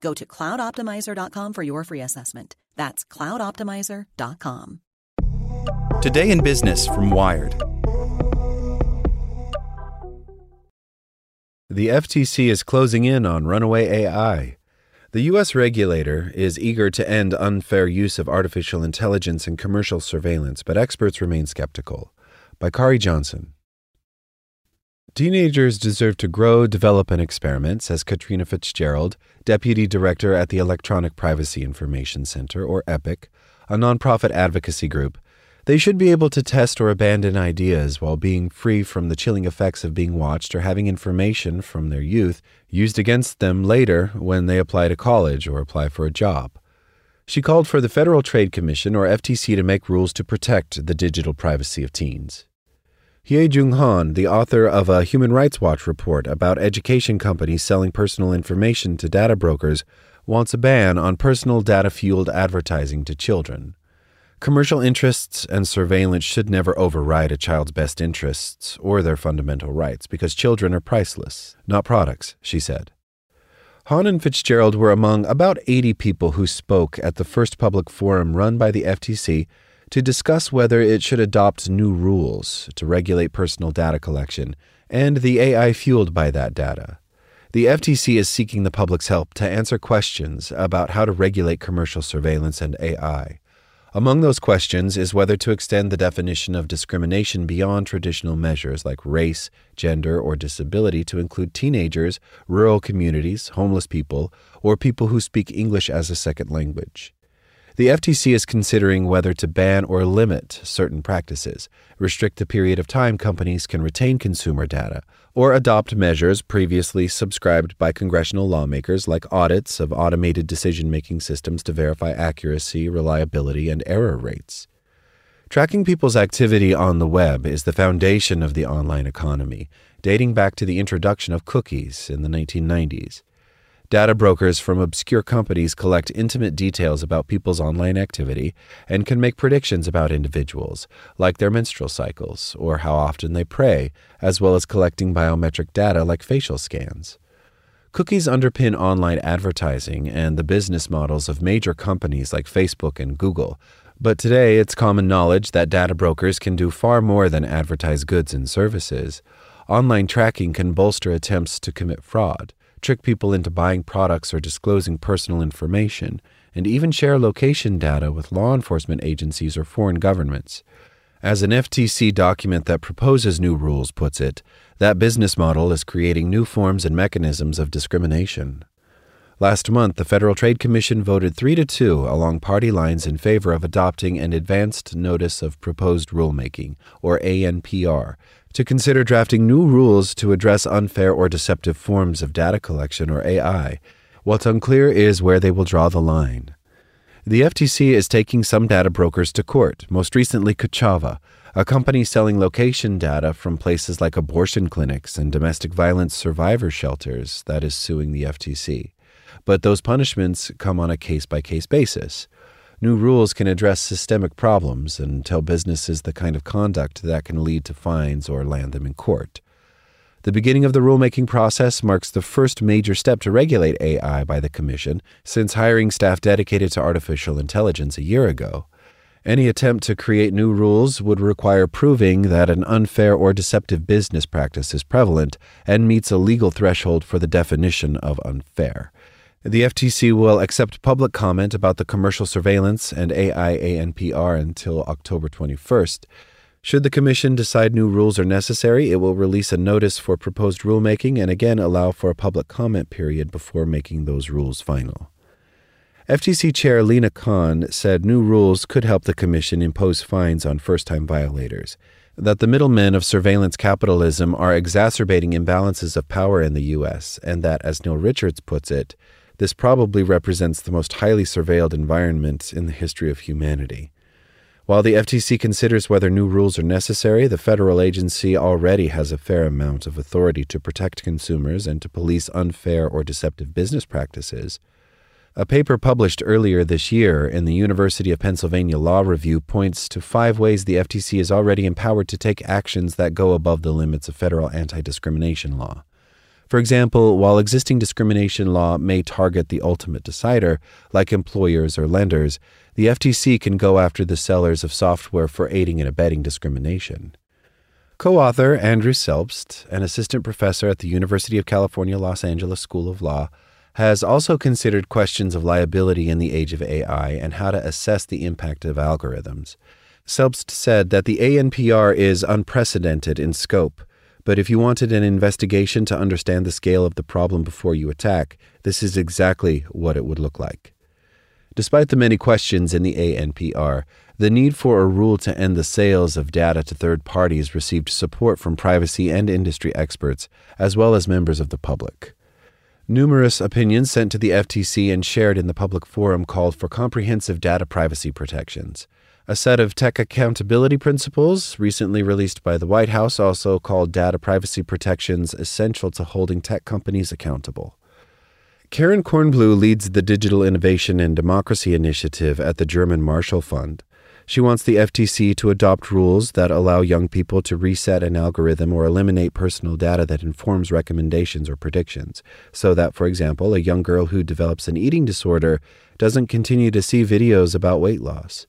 Go to cloudoptimizer.com for your free assessment. That's cloudoptimizer.com. Today in Business from Wired. The FTC is closing in on runaway AI. The U.S. regulator is eager to end unfair use of artificial intelligence in commercial surveillance, but experts remain skeptical. By Khari Johnson. Teenagers deserve to grow, develop, and experiment, says Caitriona Fitzgerald, Deputy Director at the Electronic Privacy Information Center, or EPIC, a nonprofit advocacy group. They should be able to test or abandon ideas while being free from the chilling effects of being watched or having information from their youth used against them later when they apply to college or apply for a job. She called for the Federal Trade Commission, or FTC, to make rules to protect the digital privacy of teens. Hye Jung Han, the author of a Human Rights Watch report about education companies selling personal information to data brokers, wants a ban on personal data fueled advertising to children. Commercial interests and surveillance should never override a child's best interests or their fundamental rights because children are priceless, not products, she said. Han and Fitzgerald were among about 80 people who spoke at the first public forum run by the FTC to discuss whether it should adopt new rules to regulate personal data collection and the AI fueled by that data. The FTC is seeking the public's help to answer questions about how to regulate commercial surveillance and AI. Among those questions is whether to extend the definition of discrimination beyond traditional measures like race, gender, or disability to include teenagers, rural communities, homeless people, or people who speak English as a second language. The FTC is considering whether to ban or limit certain practices, restrict the period of time companies can retain consumer data, or adopt measures previously subscribed by congressional lawmakers like audits of automated decision making systems to verify accuracy, reliability, and error rates. Tracking people's activity on the web is the foundation of the online economy, dating back to the introduction of cookies in the 1990s. Data brokers from obscure companies collect intimate details about people's online activity and can make predictions about individuals, like their menstrual cycles or how often they pray, as well as collecting biometric data like facial scans. Cookies underpin online advertising and the business models of major companies like Facebook and Google. But today, it's common knowledge that data brokers can do far more than advertise goods and services. Online tracking can bolster attempts to commit fraud trick people into buying products or disclosing personal information, and even share location data with law enforcement agencies or foreign governments. As an FTC document that proposes new rules puts it, that business model is creating new forms and mechanisms of discrimination. Last month, the Federal Trade Commission voted 3 to 2 along party lines in favor of adopting an Advanced Notice of Proposed Rulemaking, or ANPR, to consider drafting new rules to address unfair or deceptive forms of data collection or AI. What's unclear is where they will draw the line. The FTC is taking some data brokers to court, most recently Kochava, a company selling location data from places like abortion clinics and domestic violence survivor shelters that is suing the FTC. But those punishments come on a case by case basis. New rules can address systemic problems and tell businesses the kind of conduct that can lead to fines or land them in court. The beginning of the rulemaking process marks the first major step to regulate AI by the Commission since hiring staff dedicated to artificial intelligence a year ago. Any attempt to create new rules would require proving that an unfair or deceptive business practice is prevalent and meets a legal threshold for the definition of unfair. The FTC will accept public comment about the commercial surveillance and AI ANPR until October 21st. Should the Commission decide new rules are necessary, it will release a notice for proposed rulemaking and again allow for a public comment period before making those rules final. FTC Chair Lina Khan said new rules could help the Commission impose fines on first time violators, that the middlemen of surveillance capitalism are exacerbating imbalances of power in the U.S., and that, as Neil Richards puts it, this probably represents the most highly surveilled environment in the history of humanity. While the FTC considers whether new rules are necessary, the federal agency already has a fair amount of authority to protect consumers and to police unfair or deceptive business practices. A paper published earlier this year in the University of Pennsylvania Law Review points to five ways the FTC is already empowered to take actions that go above the limits of federal anti discrimination law. For example, while existing discrimination law may target the ultimate decider, like employers or lenders, the FTC can go after the sellers of software for aiding and abetting discrimination. Co author Andrew Selbst, an assistant professor at the University of California Los Angeles School of Law, has also considered questions of liability in the age of AI and how to assess the impact of algorithms. Selbst said that the ANPR is unprecedented in scope, but if you wanted an investigation to understand the scale of the problem before you attack, this is exactly what it would look like. Despite the many questions in the ANPR, the need for a rule to end the sales of data to third parties received support from privacy and industry experts, as well as members of the public. Numerous opinions sent to the FTC and shared in the public forum called for comprehensive data privacy protections. A set of tech accountability principles, recently released by the White House, also called data privacy protections essential to holding tech companies accountable. Karen Kornbluh leads the Digital Innovation and Democracy Initiative at the German Marshall Fund. She wants the FTC to adopt rules that allow young people to reset an algorithm or eliminate personal data that informs recommendations or predictions, so that, for example, a young girl who develops an eating disorder doesn't continue to see videos about weight loss.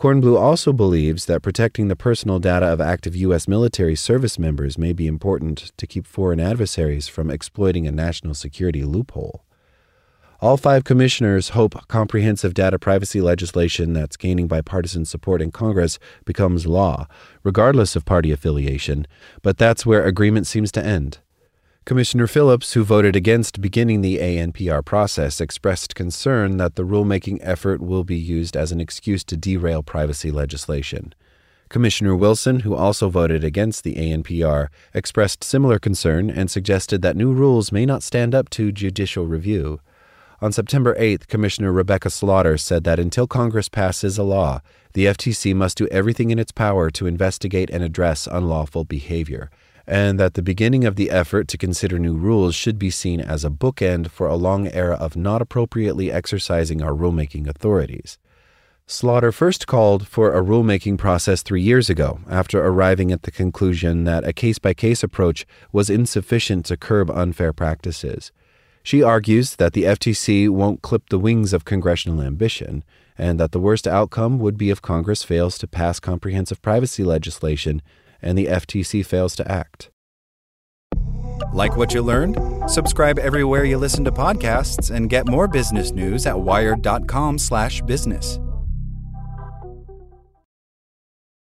Kornbluh also believes that protecting the personal data of active U.S. military service members may be important to keep foreign adversaries from exploiting a national security loophole. All five commissioners hope comprehensive data privacy legislation that's gaining bipartisan support in Congress becomes law, regardless of party affiliation, but that's where agreement seems to end. Commissioner Phillips, who voted against beginning the ANPR process, expressed concern that the rulemaking effort will be used as an excuse to derail privacy legislation. Commissioner Wilson, who also voted against the ANPR, expressed similar concern and suggested that new rules may not stand up to judicial review. On September 8th, Commissioner Rebecca Slaughter said that until Congress passes a law, the FTC must do everything in its power to investigate and address unlawful behavior, and that the beginning of the effort to consider new rules should be seen as a bookend for a long era of not appropriately exercising our rulemaking authorities. Slaughter first called for a rulemaking process three years ago after arriving at the conclusion that a case by case approach was insufficient to curb unfair practices. She argues that the FTC won't clip the wings of congressional ambition, and that the worst outcome would be if Congress fails to pass comprehensive privacy legislation and the FTC fails to act. Like what you learned? Subscribe everywhere you listen to podcasts and get more business news at wired.com/business.